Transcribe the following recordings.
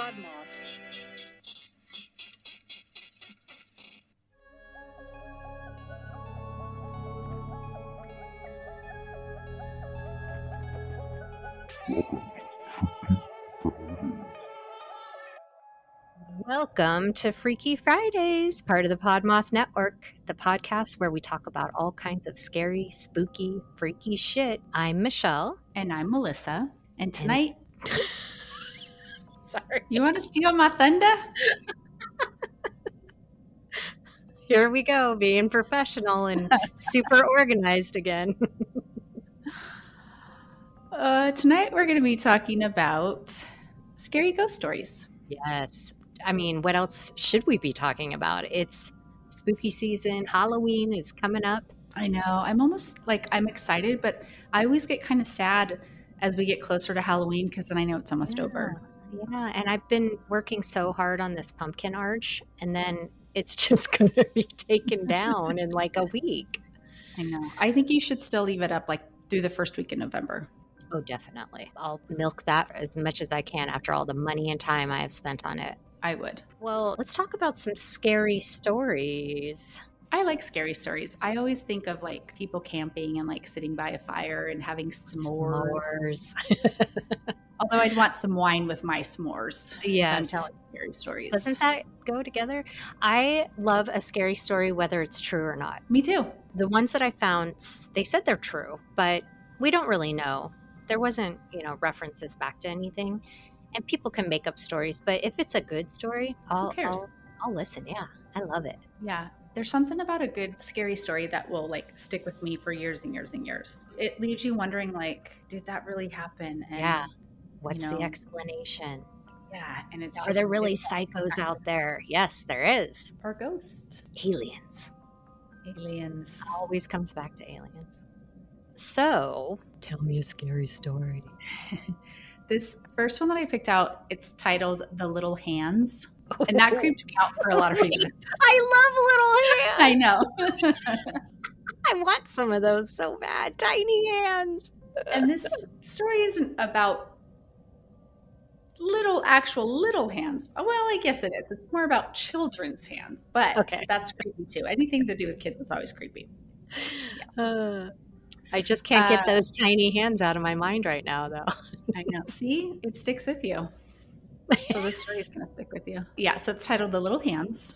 Podmoth. Welcome to Freaky Fridays, part of the Podmoth Network, the podcast where we talk about all kinds of scary, spooky, freaky shit. I'm Michelle. And I'm Melissa. And tonight, Sorry. you want to steal my thunder? Here we go, being professional and super organized again. Uh, tonight, we're going to be talking about scary ghost stories. yes. I mean, what else should we be talking about? It's spooky season, Halloween is coming up. I know. I'm almost like I'm excited, but I always get kind of sad as we get closer to Halloween because then I know it's almost over. Yeah, and I've been working so hard on this pumpkin arch, and then it's just going to be taken down in like a week. I know. I think you should still leave it up like through the first week in November. Oh, definitely. I'll milk that as much as I can after all the money and time I have spent on it. I would. Well, let's talk about some scary stories. I like scary stories. I always think of like people camping and like sitting by a fire and having s'mores. S'mores. Although I'd want some wine with my s'mores. I'm telling scary stories. Doesn't that go together? I love a scary story, whether it's true or not. Me too. The ones that I found, they said they're true, but we don't really know. There wasn't, you know, references back to anything. And people can make up stories, but if it's a good story, I'll, cares? I'll, I'll listen. Yeah, I love it. Yeah. There's something about a good scary story that will like stick with me for years and years and years. It leaves you wondering like, did that really happen? And yeah. What's know, the explanation? Yeah. And it's Are just- there really psychos out there? Yes, there is. or ghosts, Aliens. aliens. Always comes back to aliens. So, tell me a scary story. This first one that I picked out, it's titled "The Little Hands," and that creeped me out for a lot of reasons. I love little hands. I know. I want some of those so bad. Tiny hands. and this story isn't about little actual little hands well i guess it is it's more about children's hands but Okay. that's creepy too anything to do with kids is always creepy Uh, I just can't get Uh, those tiny hands out of my mind right now, though. i know see it sticks with you so this story is going to stick with you yeah so it's titled the little hands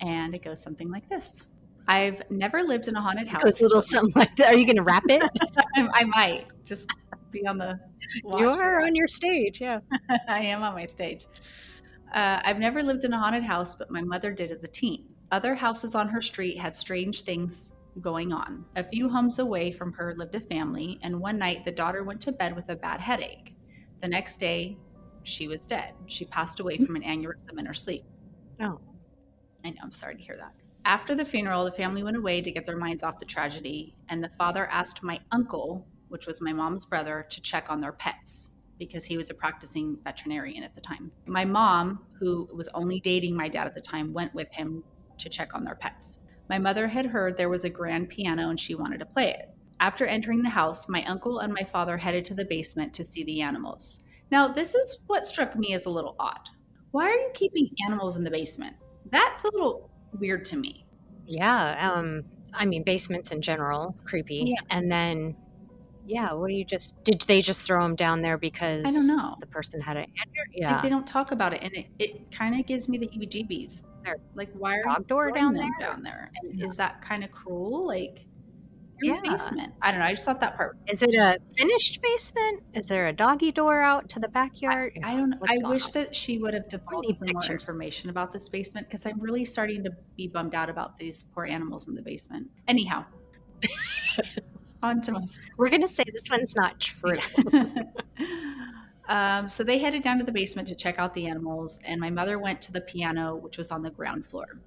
and it goes something like this i've never lived in a haunted house a little something like that. Are you going to wrap it? I, I might just be on the watch you are on your stage, yeah. I am on my stage. Uh, I've never lived in a haunted house, but my mother did as a teen. Other houses on her street had strange things going on. A few homes away from her lived a family, and one night the daughter went to bed with a bad headache. The next day, she was dead. She passed away hmm. from an aneurysm in her sleep. Oh. I know, I'm sorry to hear that. After the funeral, the family went away to get their minds off the tragedy, and the father asked my uncle, which was my mom's brother, to check on their pets because he was a practicing veterinarian at the time. My mom, who was only dating my dad at the time, went with him to check on their pets. My mother had heard there was a grand piano and she wanted to play it. After entering the house, my uncle and my father headed to the basement to see the animals. Now, this is what struck me as a little odd. Why are you keeping animals in the basement? That's a little weird to me. Yeah. Um, I mean, basements in general, creepy. Yeah. And then, yeah, what do you just, did they just throw them down there because I don't know. the person had an Like, Yeah. they don't talk about it, and it, it kind of gives me the heebie-jeebies. Like, why are Dog door down there? Down there, and Yeah. is that kind of cruel? Like, you're in the Yeah. basement. I don't know. I just thought that part. Is it a finished basement? Is there a doggy door out to the backyard? I don't know. What's I wish on? that she would have divulged more information about this basement because I'm really starting to be bummed out about these poor animals in the basement. Anyhow, on to my We're going to say this one's not true. um, so they headed down to the basement to check out the animals, and my mother went to the piano, which was on the ground floor.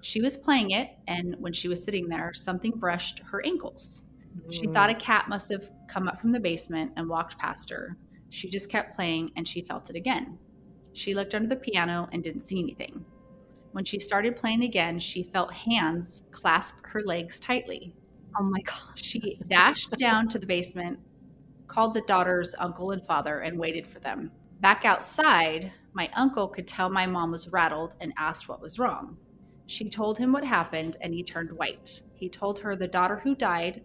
She was playing it, and when she was sitting there, something brushed her ankles. She mm. thought a cat must have come up from the basement and walked past her. She just kept playing and she felt it again. She looked under the piano and didn't see anything. When she started playing again, she felt hands clasp her legs tightly. Oh my god. She dashed down to the basement, called the daughter's uncle and father, and waited for them. Back outside, my uncle could tell my mom was rattled and asked what was wrong. She told him what happened and he turned white. He told her the daughter who died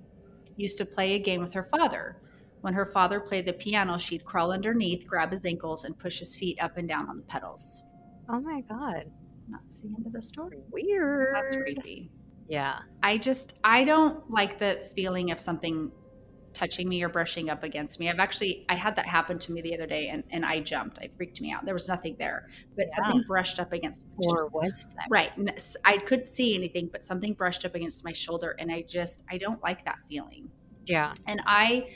used to play a game with her father. When her father played the piano, she'd crawl underneath, grab his ankles, and push his feet up and down on the pedals. Oh my God. That's the end of the story. Weird. That's creepy. Yeah. I just, I don't like the feeling of something touching me or brushing up against me. I've actually I had that happen to me the other day and, and I jumped. I freaked me out. There was nothing there. But Yeah. something brushed up against my Or was that? Right. I couldn't see anything, but something brushed up against my shoulder and I just I don't like that feeling. Yeah. And I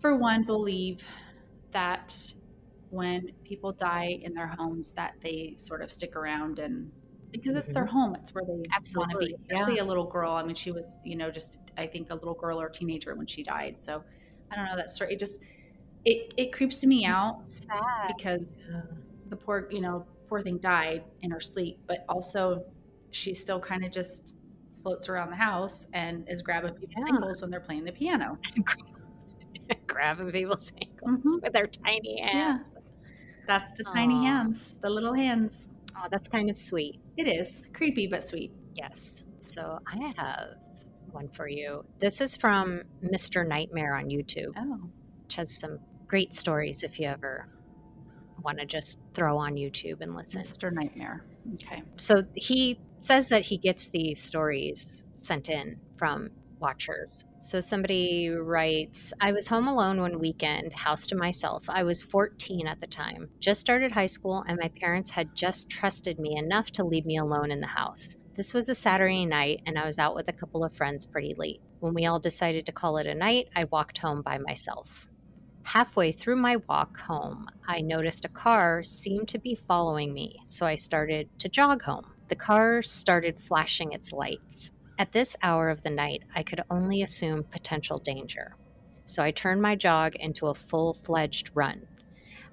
for one believe that when people die in their homes that they sort of stick around and because it's their home, it's where they want to be. yeah. Especially a little girl. I mean, she was, you know, just I think a little girl or teenager when she died. So I don't know that story. It just it it creeps me out sad. because Yeah. the poor, you know, poor thing died in her sleep, but also she still kind of just floats around the house and is grabbing people's Yeah. ankles when they're playing the piano. Grabbing people's ankles Mhm. with their tiny hands. That's the tiny hands, the little hands. Oh, that's kind of sweet. It is creepy but sweet. Yes. So I have one for you. This is from Mr. Nightmare on YouTube, Oh, which has some great stories if you ever want to just throw on YouTube and listen. Mr. Nightmare. Okay. So he says that he gets these stories sent in from watchers. So somebody writes, I was home alone one weekend, house to myself. I was 14 at the time, just started high school, and my parents had just trusted me enough to leave me alone in the house. This was a Saturday night, and I was out with a couple of friends pretty late. When we all decided to call it a night, I walked home by myself. Halfway through my walk home, I noticed a car seemed to be following me, so I started to jog home. The car started flashing its lights. At this hour of the night, I could only assume potential danger. So I turned my jog into a full fledged run.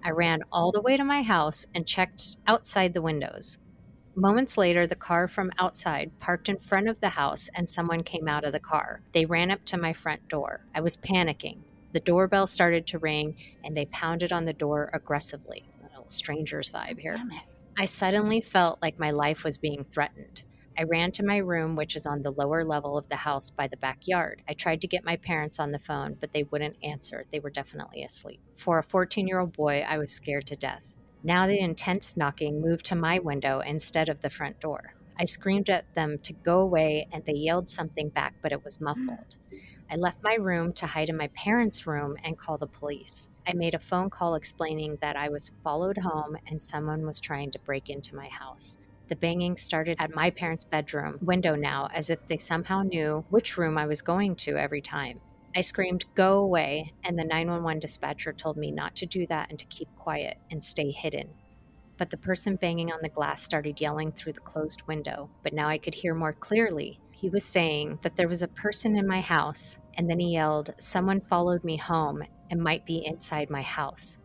I ran all the way to my house and checked outside the windows. Moments later, the car from outside parked in front of the house and someone came out of the car. They ran up to my front door. I was panicking. The doorbell started to ring and they pounded on the door aggressively. A little stranger's vibe here. I suddenly felt like my life was being threatened. I ran to my room, which is on the lower level of the house by the backyard. I tried to get my parents on the phone, but they wouldn't answer. They were definitely asleep. For a 14 year old boy, I was scared to death. Now the intense knocking moved to my window instead of the front door. I screamed at them to go away, and they yelled something back, but it was muffled. I left my room to hide in my parents' room and call the police. I made a phone call explaining that I was followed home and someone was trying to break into my house. The banging started at my parents' bedroom window now, as if they somehow knew which room I was going to every time. I screamed, Go away, and the 911 dispatcher told me not to do that and to keep quiet and stay hidden. But the person banging on the glass started yelling through the closed window, but now I could hear more clearly. He was saying that there was a person in my house, and then he yelled, Someone followed me home and might be inside my house.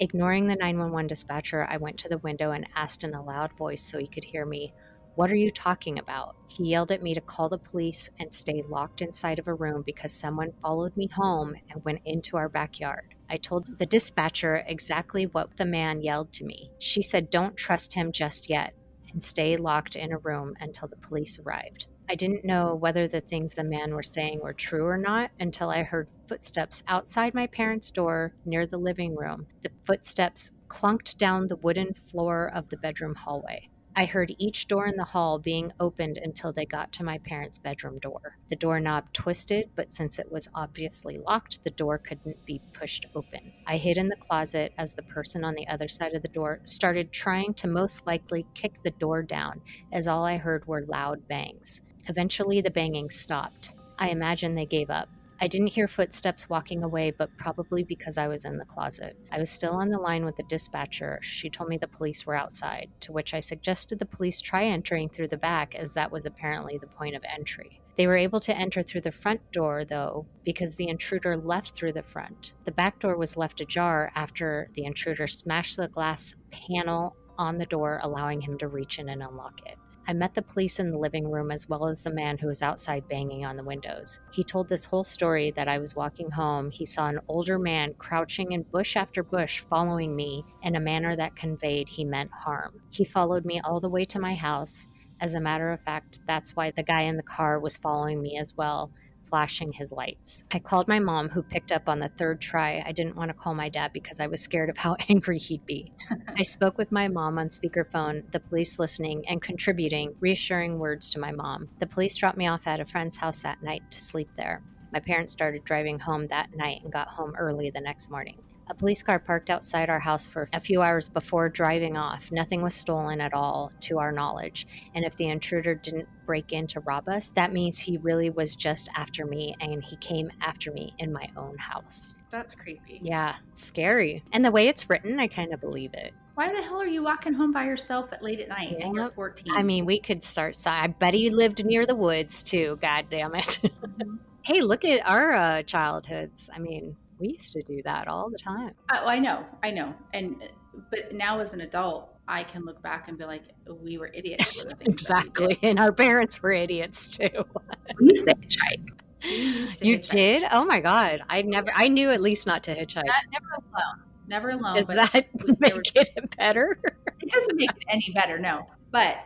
Ignoring the 911 dispatcher, I went to the window and asked in a loud voice so he could hear me, What are you talking about? He yelled at me to call the police and stay locked inside of a room because someone followed me home and went into our backyard. I told the dispatcher exactly what the man yelled to me. She said, Don't trust him just yet and stay locked in a room until the police arrived. I didn't know whether the things the man were saying were true or not until I heard footsteps outside my parents' door near the living room. The footsteps clunked down the wooden floor of the bedroom hallway. I heard each door in the hall being opened until they got to my parents' bedroom door. The doorknob twisted, but since it was obviously locked, the door couldn't be pushed open. I hid in the closet as the person on the other side of the door started trying to most likely kick the door down, as all I heard were loud bangs. Eventually, the banging stopped. I imagine they gave up. I didn't hear footsteps walking away, but probably because I was in the closet. I was still on the line with the dispatcher. She told me the police were outside, to which I suggested the police try entering through the back, as that was apparently the point of entry. They were able to enter through the front door, though, because the intruder left through the front. The back door was left ajar after the intruder smashed the glass panel on the door, allowing him to reach in and unlock it. I met the police in the living room as well as the man who was outside banging on the windows. He told this whole story that I was walking home. He saw an older man crouching in bush after bush following me in a manner that conveyed he meant harm. He followed me all the way to my house. As a matter of fact, that's why the guy in the car was following me as well flashing his lights. I called my mom, who picked up on the third try. I didn't want to call my dad because I was scared of how angry he'd be. I spoke with my mom on speakerphone, the police listening and contributing reassuring words to my mom. The police dropped me off at a friend's house that night to sleep there. My parents started driving home that night and got home early the next morning. A police car parked outside our house for a few hours before driving off. Nothing was stolen at all, to our knowledge. And if the intruder didn't break in to rob us, that means he really was just after me and he came after me in my own house. That's creepy. Yeah, scary. And the way it's written, I kind of believe it. Why the hell are you walking home by yourself at late at night and you're 14? I mean, we could start. Si- I bet he lived near the woods too. God damn it. hey, look at our uh, childhoods. I mean, we used to do that all the time. Oh, I know, I know. And but now as an adult, I can look back and be like, we were idiots things. we Exactly. And our parents were idiots too. We used to hitchhike. Used to You hitchhike. did? Oh my God. I never, I knew at least not to hitchhike. Not, never alone. Never alone. Does that they were- make it better? it doesn't make it any better, no. But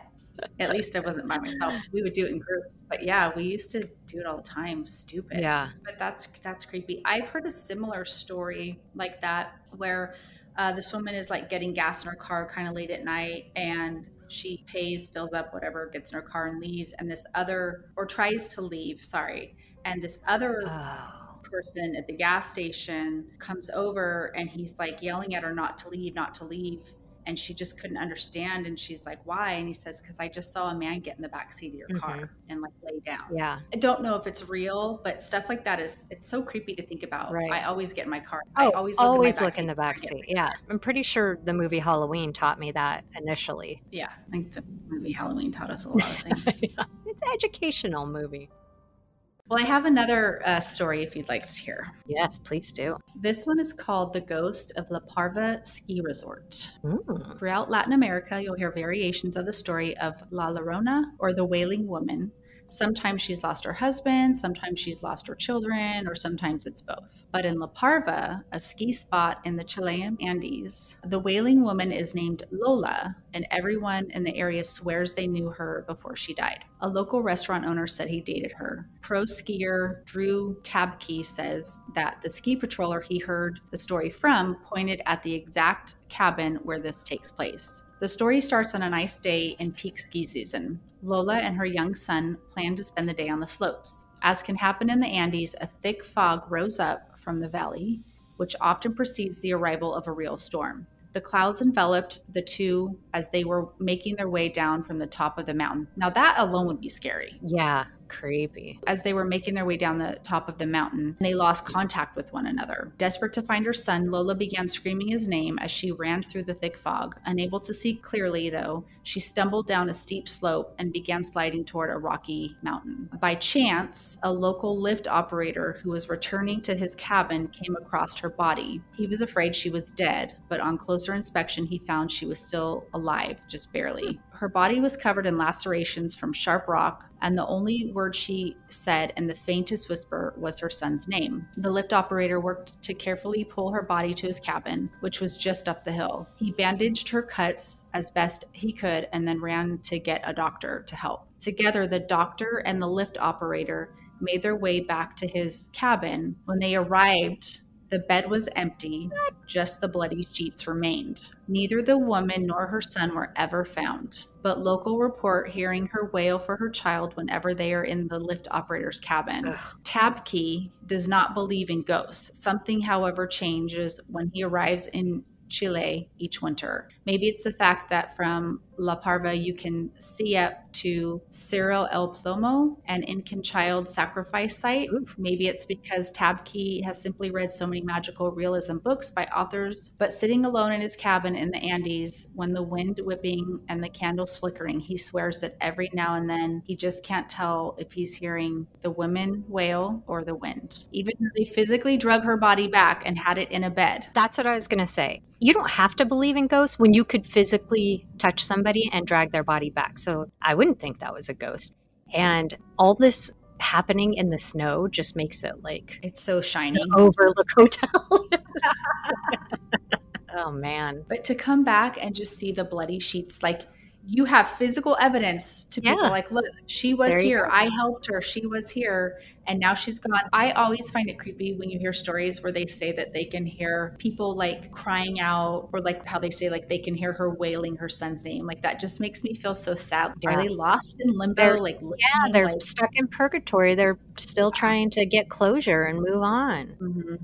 at least I wasn't by myself. We would do it in groups. But yeah, we used to do it all the time. Stupid. Yeah. But that's that's creepy. I've heard a similar story like that where uh, this woman is like getting gas in her car kind of late at night and she pays, fills up, whatever, gets in her car and leaves. And this other, or tries to leave, sorry. And this other Oh. person at the gas station comes over and he's like yelling at her not to leave, not to leave. And she just couldn't understand. And she's like, why? And he says, because I just saw a man get in the back seat of your car mm-hmm. and like lay down. Yeah. I don't know if it's real, but stuff like that is it's so creepy to think about. Right. I always get in my car. Oh, I always always, look, in look in the back seat. Yeah. I'm pretty sure the movie Halloween taught me that initially. Yeah, I think the movie Halloween taught us a lot of things. Yeah. It's an educational movie. Well, I have another uh, story if you'd like to hear. Yes, please do. This one is called The Ghost of La Parva Ski Resort. Mm. Throughout Latin America, you'll hear variations of the story of La Llorona or the Wailing Woman. Sometimes she's lost her husband, sometimes she's lost her children, or sometimes it's both. But in La Parva, a ski spot in the Chilean Andes, the Wailing Woman is named Lola, and everyone in the area swears they knew her before she died. A local restaurant owner said he dated her. Pro skier Drew Tabke says that the ski patroller he heard the story from pointed at the exact cabin where this takes place. The story starts on a nice day in peak ski season. Lola and her young son plan to spend the day on the slopes. As can happen in the Andes, a thick fog rose up from the valley, which often precedes the arrival of a real storm. The clouds enveloped the two as they were making their way down from the top of the mountain. Now, that alone would be scary. Yeah. Creepy. As they were making their way down the top of the mountain, they lost contact with one another. Desperate to find her son, Lola began screaming his name as she ran through the thick fog. Unable to see clearly, though, she stumbled down a steep slope and began sliding toward a rocky mountain. By chance, a local lift operator who was returning to his cabin came across her body. He was afraid she was dead, but on closer inspection, he found she was still alive, just barely. Her body was covered in lacerations from sharp rock, and the only word she said in the faintest whisper was her son's name. The lift operator worked to carefully pull her body to his cabin, which was just up the hill. He bandaged her cuts as best he could and then ran to get a doctor to help. Together, the doctor and the lift operator made their way back to his cabin. When they arrived, the bed was empty, just the bloody sheets remained. Neither the woman nor her son were ever found, but local report hearing her wail for her child whenever they are in the lift operator's cabin. Ugh. Tabke does not believe in ghosts. Something, however, changes when he arrives in Chile each winter. Maybe it's the fact that from La Parva you can see up to Cerro El Plomo, an Incan child sacrifice site. Maybe it's because Tabke has simply read so many magical realism books by authors. But sitting alone in his cabin in the Andes, when the wind whipping and the candles flickering, he swears that every now and then he just can't tell if he's hearing the women wail or the wind. Even though they physically drug her body back and had it in a bed. That's what I was going to say. You don't have to believe in ghosts when you could physically touch somebody and drag their body back. So I wouldn't think that was a ghost. And all this happening in the snow just makes it like It's so shiny. overlook hotel. oh man. But to come back and just see the bloody sheets, like you have physical evidence to people Yeah. like, look, she was here. go. I helped her. She was here. And now she's gone. I always find it creepy when you hear stories where they say that they can hear people like crying out or like how they say like they can hear her wailing her son's name. Like that just makes me feel so sad. Are Yeah. they lost in limbo? They're- like, Yeah, they're like, stuck in purgatory. They're still trying to get closure and move on. Mhm.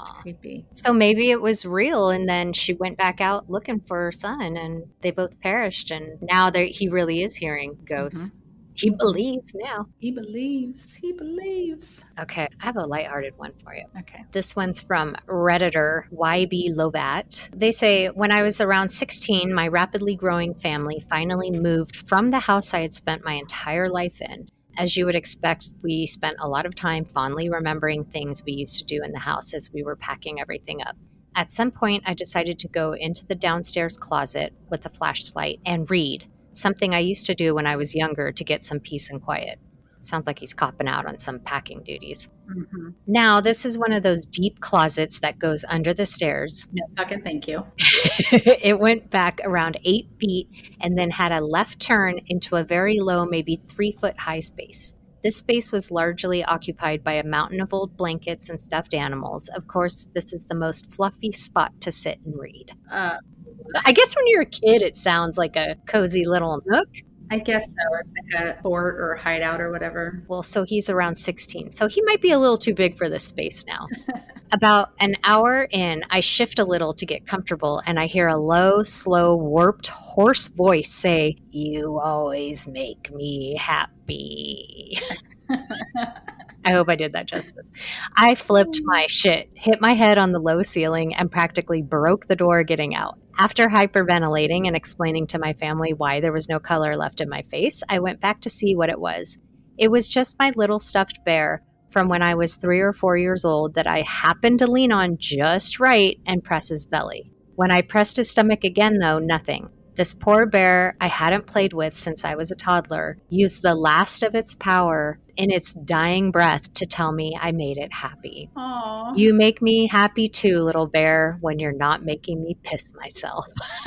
It's creepy. So maybe it was real, and then she went back out looking for her son, and they both perished. And now they he really is hearing ghosts. He believes now. He believes. He believes. Okay, I have a lighthearted one for you. Okay. This one's from Redditor YB Lovat. They say, When I was around 16, my rapidly growing family finally moved from the house I had spent my entire life in. As you would expect, we spent a lot of time fondly remembering things we used to do in the house as we were packing everything up. At some point, I decided to go into the downstairs closet with a flashlight and read, something I used to do when I was younger to get some peace and quiet. Sounds like he's copping out on some packing duties. hmm Now, this is one of those deep closets that goes under the stairs. No, fucking thank you. it went back around eight feet and then had a left turn into a very low, maybe three foot high space. This space was largely occupied by a mountain of old blankets and stuffed animals. Of course, this is the most fluffy spot to sit and read. Uh, I guess when you're a kid, it sounds like a cozy little nook. I guess so. It's like a fort or a hideout or whatever. Well, so he's around 16. So he might be a little too big for this space now. About an hour in, I shift a little to get comfortable and I hear a low, slow, warped, hoarse voice say, You always make me happy. I hope I did that justice. I flipped my shit, hit my head on the low ceiling, and practically broke the door getting out. After hyperventilating and explaining to my family why there was no color left in my face, I went back to see what it was. It was just my little stuffed bear from when I was three or four years old that I happened to lean on just right and press his belly. When I pressed his stomach again, though, nothing. This poor bear I hadn't played with since I was a toddler used the last of its power in its dying breath to tell me I made it happy. Aww. You make me happy too, little bear, when you're not making me piss myself.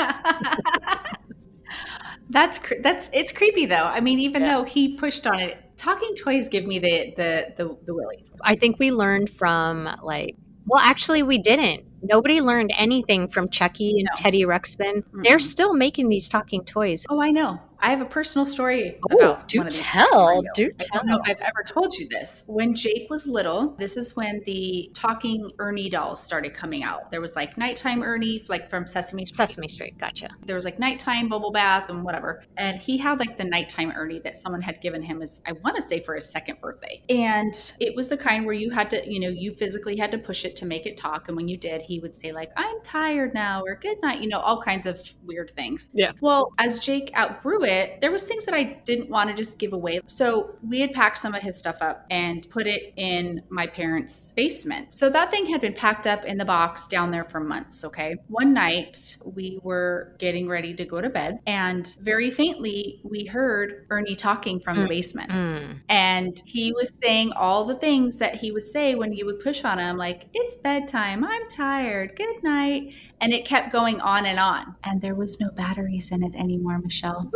that's cre- that's it's creepy though. I mean, even Yeah. though he pushed on it, talking toys give me the the the, the willies. I think we learned from like well actually we didn't. Nobody learned anything from Chucky and No. Teddy Ruxpin. They're still making these talking toys. Oh, I know. I have a personal story Oh, about do one of these tell. I don't know if I've ever told you this. When Jake was little, this is when the talking Ernie dolls started coming out. There was like nighttime Ernie, like from Sesame Street. Sesame Street, gotcha. there was like nighttime bubble bath and whatever. And he had like the nighttime Ernie that someone had given him as I want to say for his second birthday. And it was the kind where you had to, you know, you physically had to push it to make it talk. And when you did, he would say like, I'm tired now or good night, you know, all kinds of weird things. Yeah. Well, as Jake outgrew it, there was things that I didn't want to just give away. So we had packed some of his stuff up and put it in my parents' basement. So that thing had been packed up in the box down there for months. Okay. One night we were getting ready to go to bed, and very faintly we heard Ernie talking from the Mm. basement. Mm. And he was saying all the things that he would say when you would push on him, like, it's bedtime, I'm tired, good night. And it kept going on and on. And there was no batteries in it anymore, Michelle.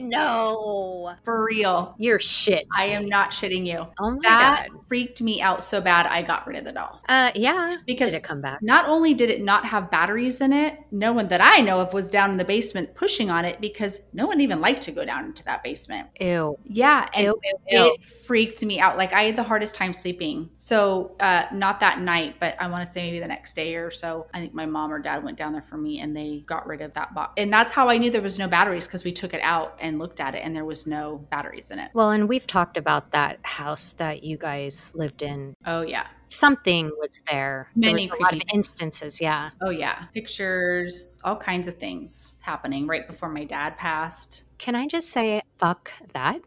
No. For real. You're shit. I am not shitting you. Oh my god. That god. freaked me out so bad I got rid of the doll. Uh yeah. Because Did it come back? not only did it not have batteries in it, no one that I know of was down in the basement pushing on it because no one even liked to go down into that basement. Ew. Yeah, and Ew, ew, ew. it freaked me out. Like I had the hardest time sleeping. So uh, not that night, but I want to say maybe the next day or so. I think my mom or dad went down there for me, and they got rid of that box. And that's how I knew there was no batteries because we took it out and looked at it, and there was no batteries in it. Well, and we've talked about that house that you guys lived in. Oh yeah, Something was there. There Many was a lot of instances, yeah. oh yeah, pictures, all kinds of things happening right before my dad passed. Can I just say fuck that?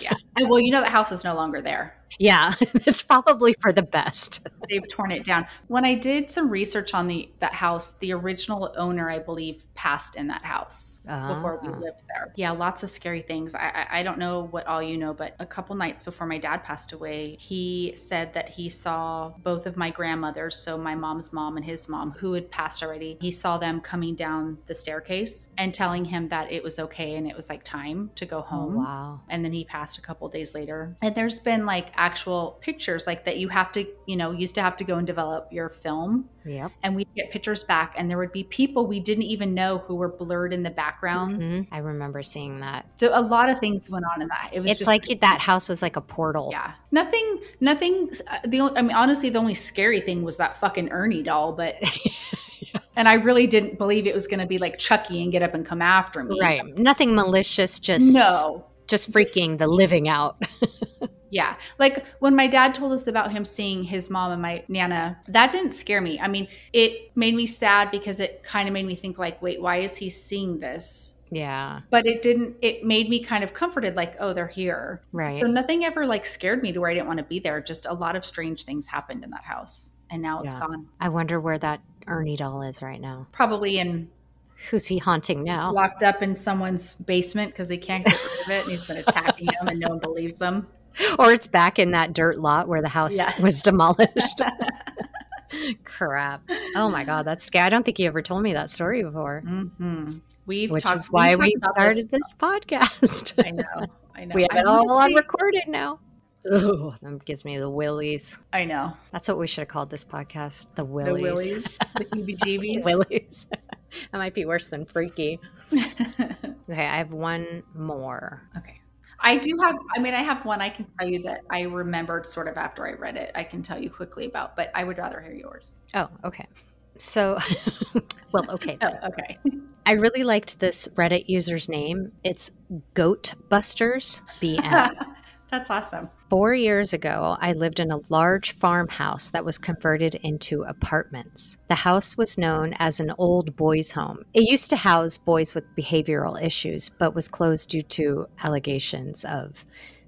Yeah. And, well, you know that house is no longer there. Yeah, it's probably for the best. They've torn it down. When I did some research on the that house, the original owner, I believe, passed in that house before we Ah. lived there. Yeah, lots of scary things. I, I don't know what all you know, but a couple nights before my dad passed away, he said that he saw both of my grandmothers, so my mom's mom and his mom, who had passed already. He saw them coming down the staircase and telling him that it was okay and it was like time to go Oh, home wow. and then he passed a couple days later and there's been like actual pictures like that you have to you know used to have to go and develop your film Yep. and we'd get pictures back and there would be people we didn't even know who were blurred in the background Mhm. I remember seeing that. so a lot of things went on in that it was It's like that house was like a portal. yeah nothing nothing uh, the only- i mean honestly the only scary thing was that fucking ernie doll but and i really didn't believe it was going to be like chucky and get up and come after me Right. Nothing malicious, just no just freaking the living out. Yeah. Like when my dad told us about him seeing his mom and my nana, that didn't scare me. I mean, it made me sad because it kind of made me think like, wait, why is he seeing this? yeah. But it didn't it made me kind of comforted like, oh, they're here. Right. So nothing ever like scared me to where I didn't want to be there. Just a lot of strange things happened in that house. And now it's Yeah. gone. I wonder where that Ernie doll is right now. Probably in Who's he haunting now? locked up in someone's basement because they can't get rid of it and he's been attacking them and no one believes them. Or it's back in that dirt lot where the house Yeah. was demolished. Crap. Oh my God, that's scary. I don't think you ever told me that story before, hmm We've which talked is why we started this, podcast. I know. I know. we have it all on recorded now. Ooh, that gives me the willies. I know. That's what we should have called this podcast. The The willies. willies, the heebie-jeebies. willies. that might be worse than freaky. Okay, I have one more. okay. I do have. I mean, I have one. I can tell you that I remembered sort of after I read it. I can tell you quickly about, but I would rather hear yours. Oh, okay. So, well, okay. Oh, okay. I really liked this Reddit user's name. It's Goatbusters BM. That's awesome. Four years ago, I lived in a large farmhouse that was converted into apartments. The house was known as an old boys' home. It used to house boys with behavioral issues, but was closed due to allegations of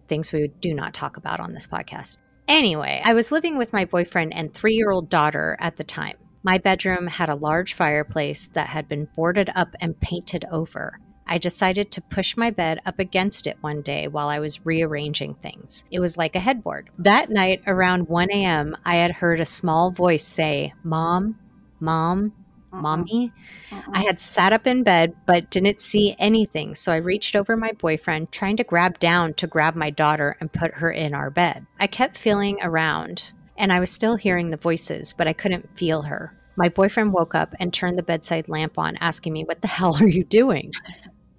things we do not talk about on this podcast. Anyway, I was living with my boyfriend and three year old daughter at the time. My bedroom had a large fireplace that had been boarded up and painted over. I decided to push my bed up against it one day while I was rearranging things. It was like a headboard. That night, around 1 a.m., I had heard a small voice say, Mom, Mom, Mommy. Uh-uh. I had sat up in bed but didn't see anything, so I reached over my boyfriend, trying to grab down to grab my daughter and put her in our bed. I kept feeling around, and I was still hearing the voices, but I couldn't feel her. My boyfriend woke up and turned the bedside lamp on, asking me, What the hell are you doing?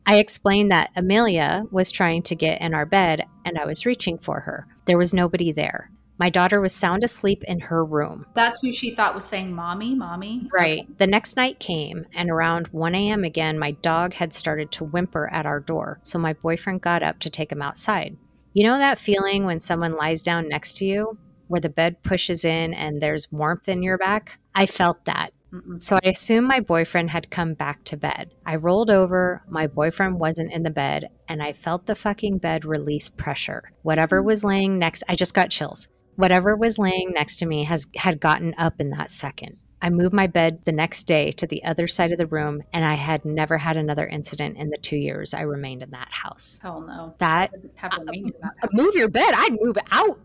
I explained that Amelia was trying to get in our bed and I was reaching for her. There was nobody there. My daughter was sound asleep in her room. That's who she thought was saying, "Mommy, mommy." Right. Okay. The next night came, and around 1 a.m. again, my dog had started to whimper at our door. So my boyfriend got up to take him outside. You know that feeling when someone lies down next to you, where the bed pushes in and there's warmth in your back? I felt that. Mm-mm. So I assumed my boyfriend had come back to bed. I rolled over, my boyfriend wasn't in the bed, and I felt the fucking bed release pressure. Whatever mm. was laying next, I just got chills. Whatever was laying next to me has had gotten up in that second. I moved my bed the next day to the other side of the room, and I had never had another incident in the two years I remained in that house. Hell no. That Have remained in that house. move your bed, I'd move out.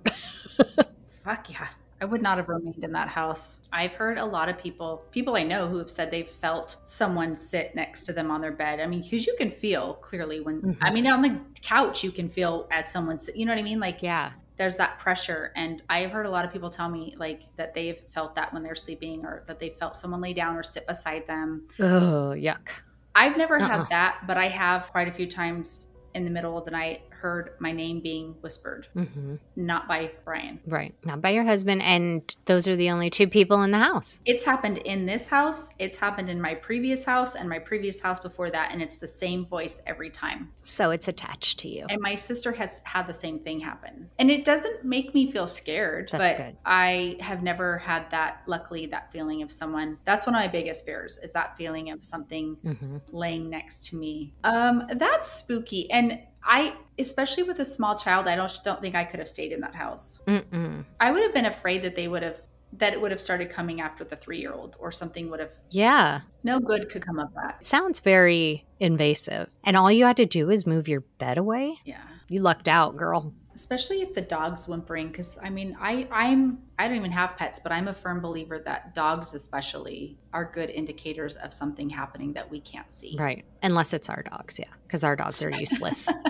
Fuck yeah. I would not have remained in that house. I've heard a lot of people, people I know who have said they've felt someone sit next to them on their bed. I mean, because you can feel clearly when, Mhm. I mean, on the couch, you can feel as someone, sit, you know what I mean? Like, Yeah. there's that pressure. And I've heard a lot of people tell me, like, that they've felt that when they're sleeping or that they felt someone lay down or sit beside them. Oh, yuck. I've never Uh-uh. had that, but I have quite a few times in the middle of the night heard my name being whispered, hmm not by Brian. Right. Not by your husband. And those are the only two people in the house. It's happened in this house, it's happened in my previous house and my previous house before that, and it's the same voice every time. So it's attached to you. And my sister has had the same thing happen. And it doesn't make me feel scared, That's but good. I have never had that, luckily, that feeling of someone. That's one of my biggest fears is that feeling of something hmm laying next to me. Um, that's spooky. And I, especially with a small child, I don't don't think I could have stayed in that house. Mm-mm. I would have been afraid that they would have that it would have started coming after the three year old or something would have Yeah. no good could come of that. Sounds very invasive. And all you had to do is move your bed away? Yeah. You lucked out, girl. Especially if the dog's whimpering, because I mean, I I'm I don't even have pets, but I'm a firm believer that dogs, especially, are good indicators of something happening that we can't see. Right. Unless it's our dogs, yeah. Because our dogs are useless.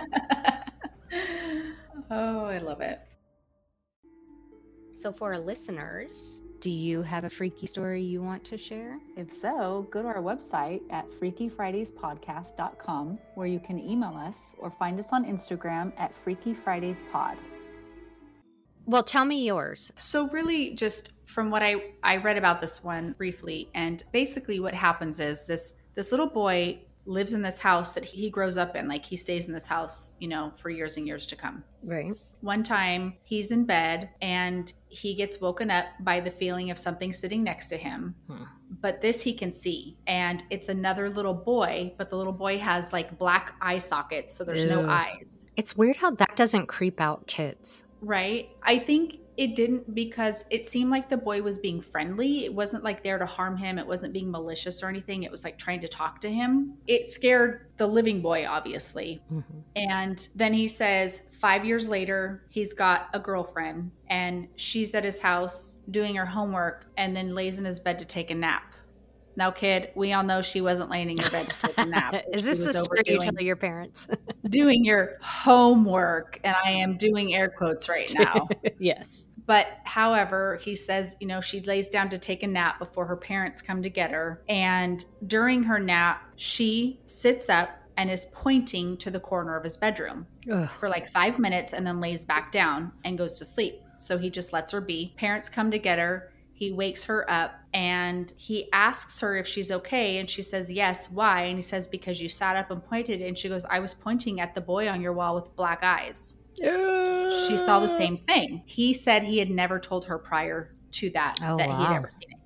oh, I love it. so, for our listeners, do you have a freaky story you want to share? If so, go to our website at freakyfridayspodcast.com where you can email us or find us on Instagram at Freaky Fridays Pod. Well, tell me yours. So really just from what I I read about this one briefly and basically what happens is this this little boy lives in this house that he grows up in like he stays in this house, you know, for years and years to come. Right. One time he's in bed and he gets woken up by the feeling of something sitting next to him. Hmm. But this he can see and it's another little boy, but the little boy has like black eye sockets so there's no eyes. It's weird how that doesn't creep out kids. Right. I think it didn't because it seemed like the boy was being friendly. It wasn't like there to harm him. It wasn't being malicious or anything. It was like trying to talk to him. It scared the living boy, obviously. Mm-hmm. And then he says, five years later, he's got a girlfriend and she's at his house doing her homework and then lays in his bed to take a nap. Now, kid, we all know she wasn't laying in your bed to take a nap. Is this a story you tell your parents? doing your homework? And I am doing air quotes right now. yes. But however, he says, you know, she lays down to take a nap before her parents come to get her. And during her nap, she sits up and is pointing to the corner of his bedroom Ugh. for like five minutes and then lays back down and goes to sleep. So he just lets her be. Parents come to get her. He wakes her up and he asks her if she's okay. And she says, Yes. Why? And he says, Because you sat up and pointed. And she goes, I was pointing at the boy on your wall with black eyes she saw the same thing. He said he had never told her prior to that Oh, that he'd ever seen it.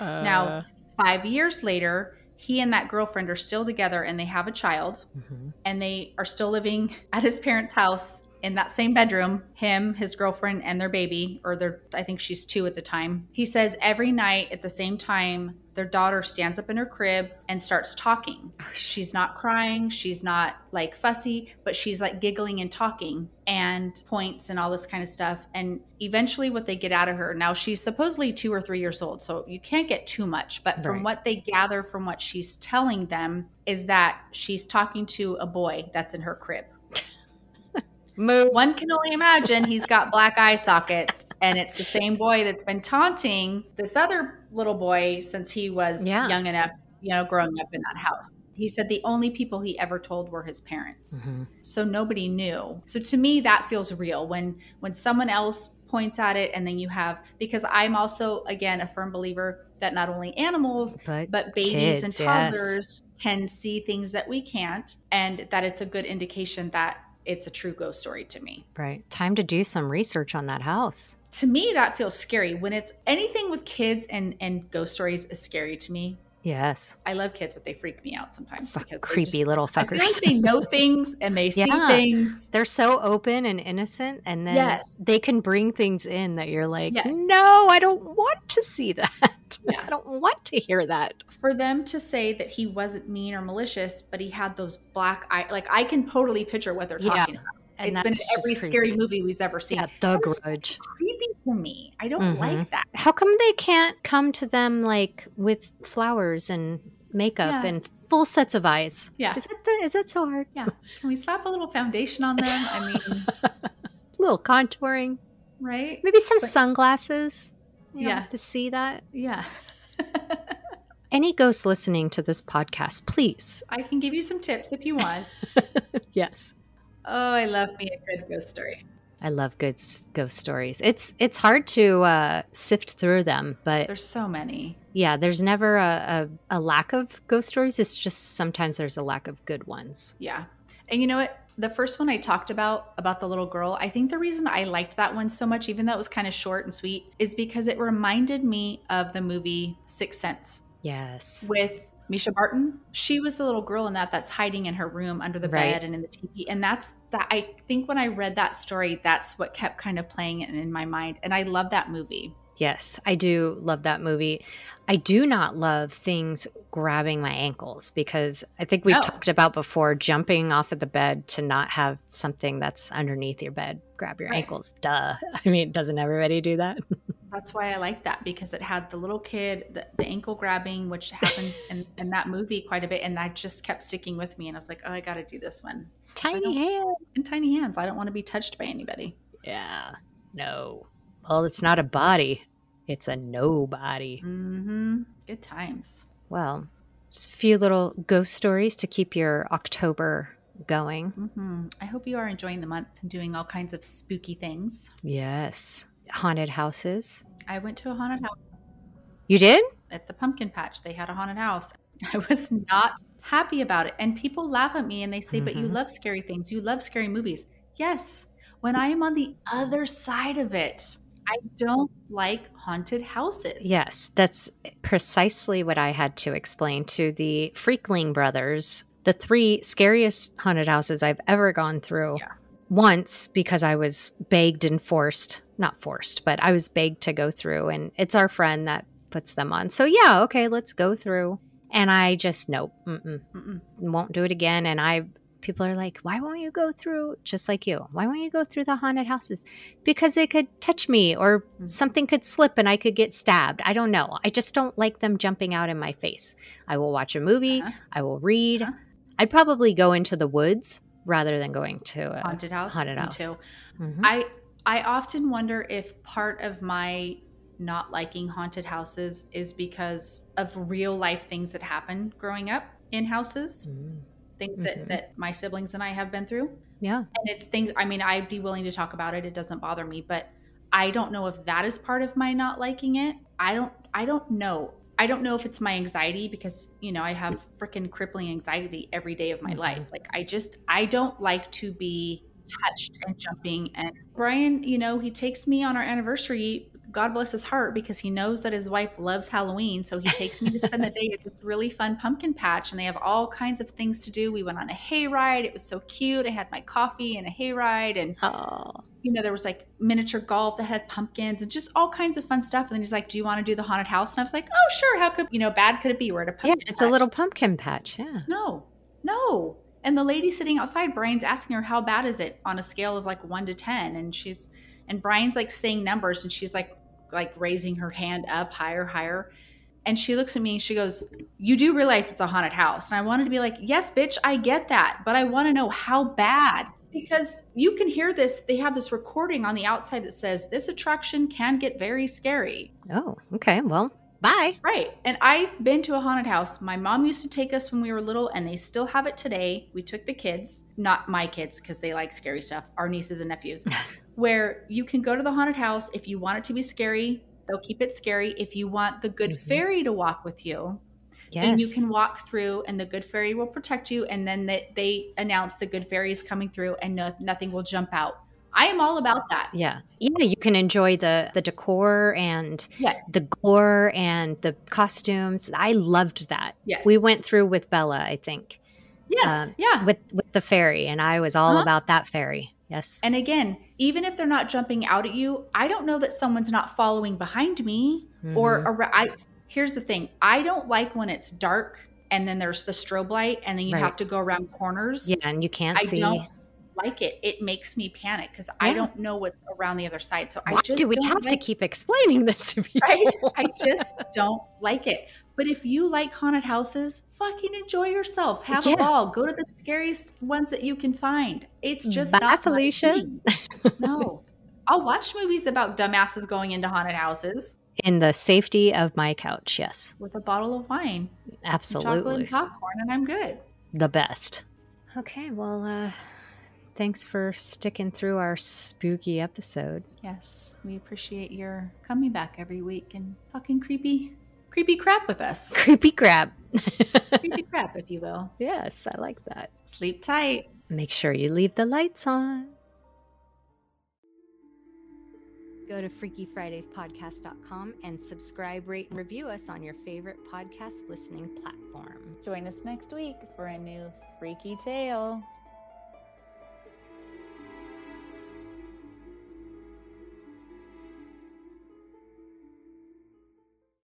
Now, five years later, he and that girlfriend are still together and they have a child Mhm. and they are still living at his parents' house in that same bedroom him his girlfriend and their baby or their i think she's two at the time. He says every night at the same time their daughter stands up in her crib and starts talking. She's not crying she's not like fussy but she's like giggling and talking and points and all this kind of stuff. And eventually what they get out of her now she's supposedly two or three years old so you can't get too much. But from Right. what they gather from what she's telling them is that she's talking to a boy that's in her crib Move. one can only imagine he's got black eye sockets and it's the same boy that's been taunting this other little boy since he was Yeah. young enough you know growing up in that house he said the only people he ever told were his parents Mhm. so nobody knew so to me that feels real when when someone else points at it and then you have because i'm also again a firm believer that not only animals But, but babies and Kids, yes. toddlers can see things that we can't and that it's a good indication that it's a true ghost story to me right. Time to do some research on that house. to me that feels scary when it's anything with kids and and ghost stories is scary to me Yes. i love kids but they freak me out sometimes Fuck, because creepy just- little i feel like they know things and they see Yeah. things They're so open and innocent, and then Yes. they can bring things in that you're like, Yes. no, I don't want to see that. Yeah. I don't want to hear that. for them to say that he wasn't mean or malicious but he had those black eye like i can totally picture what they're Yeah. talking about And it's been every creepy. scary movie we've ever seen Yeah, the That grudge. creepy to me i don't Mhm. like that How come they can't come to them like with flowers and makeup Yeah. and full sets of eyes? Yeah. Is that the, is that so hard? Yeah. Can we slap a little foundation on them? I mean, A little contouring, right? maybe some But- sunglasses. you know, Yeah. to see that. Yeah. Any ghosts listening to this podcast, please. I can give you some tips if you want. yes. Oh, I love me a good ghost story. I love good ghost stories. It's it's hard to uh, sift through them, but There's so many. yeah, there's never a, a, a lack of ghost stories. It's just sometimes there's a lack of good ones. Yeah. And you know what? The first one I talked about, about the little girl, I think the reason I liked that one so much, even though it was kind of short and sweet, is because it reminded me of the movie Sixth Sense Yes. with Mischa Barton. She was the little girl in that that's hiding in her room under the Right. bed and in the TV. And that's that. I think when I read that story, that's what kept kind of playing in, in my mind. And I love that movie. Yes, I do love that movie. I do not love things grabbing my ankles because I think we've Oh. talked about before jumping off of the bed to not have something that's underneath your bed grab your Right. ankles. Duh. I mean, doesn't everybody do that? That's why I like that because it had the little kid, the, the ankle grabbing, which happens in, in that movie quite a bit. And that just kept sticking with me. And I was like, oh, I got to do this one. Tiny don't- hand. In tiny hands. I don't want to be touched by anybody. Yeah. No. Well, it's not a body. It's a nobody. Mm-hmm. Good times. Well, just a few little ghost stories to keep your October going. hmm I hope you are enjoying the month and doing all kinds of spooky things. Yes. Haunted houses. I went to a haunted house You did? at the pumpkin patch. They had a haunted house. I was not happy about it. And people laugh at me and they say, But you Mhm. love scary things. You love scary movies. Yes. When I am on the other side of it, I don't like haunted houses. Yes, that's precisely what I had to explain to the Freakling brothers. The three scariest haunted houses I've ever gone through. Yeah. Once because I was begged and forced, not forced, but I was begged to go through, and it's our friend that puts them on. So, yeah, okay, let's go through. And I just, nope, mm-mm, Mm-mm. won't do it again. And I, people are like, why won't you go through, just like you, why won't you go through the haunted houses? Because they could touch me or Mhm. something could slip and I could get stabbed. I don't know. I just don't like them jumping out in my face. I will watch a movie, Uh-huh. I will read. Uh-huh. I'd probably go into the woods rather than going to a Haunted house. haunted Me house. too. Mhm. I I often wonder if part of my not liking haunted houses is because of real life things that happen growing up in houses, Mm. things that, that my siblings and I have been through. Yeah. And it's things I mean, I'd be willing to talk about it. It doesn't bother me, but I don't know if that is part of my not liking it. I don't I don't know. I don't know if it's my anxiety because, you know, I have freaking crippling anxiety every day of my Mhm. life. Like I just I don't like to be touched and jumping and Brian, you know, he takes me on our anniversary God bless his heart because he knows that his wife loves Halloween. So he takes me to spend the day at this really fun pumpkin patch and they have all kinds of things to do. We went on a hayride. It was so cute. I had my coffee and a hayride and Oh. you know, there was like miniature golf that had pumpkins and just all kinds of fun stuff. And then he's like, Do you want to do the haunted house? And I was like, Oh, sure. How could, you know, bad could it be? We're at a Yeah, pumpkin. it's a little pumpkin patch. Yeah. No, no. And the lady sitting outside, Brian's asking her, How bad is it on a scale of like one to 10? And she's, and Brian's like saying numbers and she's like, like raising her hand up higher, higher. And she looks at me she goes, You do realize it's a haunted house. And I wanted to be like, Yes, bitch, I get that. But I want to know how bad. Because you can hear this. They have this recording on the outside that says, This attraction can get very scary. Oh, okay. Well, bye. Right. And I've been to a haunted house. My mom used to take us when we were little, and they still have it today. We took the kids, not my kids, because they like scary stuff, our nieces and nephews, where you can go to the haunted house. If you want it to be scary, they'll keep it scary. If you want the good Mhm. fairy to walk with you, Yes. then you can walk through, and the good fairy will protect you. And then they, they announce the good fairy is coming through, and no, nothing will jump out. I am all about that. Yeah. Yeah, you can enjoy the the decor and Yes. the gore and the costumes. I loved that. yes. We went through with Bella, I think, yes. um, yeah. with with the fairy, and I was all Uh-huh. about that fairy. Yes. And again, even if they're not jumping out at you, I don't know that someone's not following behind me or Mhm. ar- I here's the thing. I don't like when it's dark and then there's the strobe light and then you Right. have to go around corners. yeah, and you can't I see. don't like it. It makes me panic because I don't know what's around the other side. So I just do we don't have to keep explaining this to people? right? I just don't like it. But if you like haunted houses, fucking enjoy yourself. Have Yeah. a ball. Go to the scariest ones that you can find. It's just Bye, not Felicia. No. I'll watch movies about dumbasses going into haunted houses In the safety of my couch, yes, with a bottle of wine, some chocolate absolutely, and popcorn, and I'm good. the best. Okay, well, uh, thanks for sticking through our spooky episode. Yes, we appreciate your coming back every week and fucking creepy, creepy crap with us. Creepy crap. creepy crap, if you will. yes, I like that. Sleep tight. Make sure you leave the lights on. Go to freakyfridayspodcast.com and subscribe, rate, and review us on your favorite podcast listening platform. Join us next week for a new freaky tale.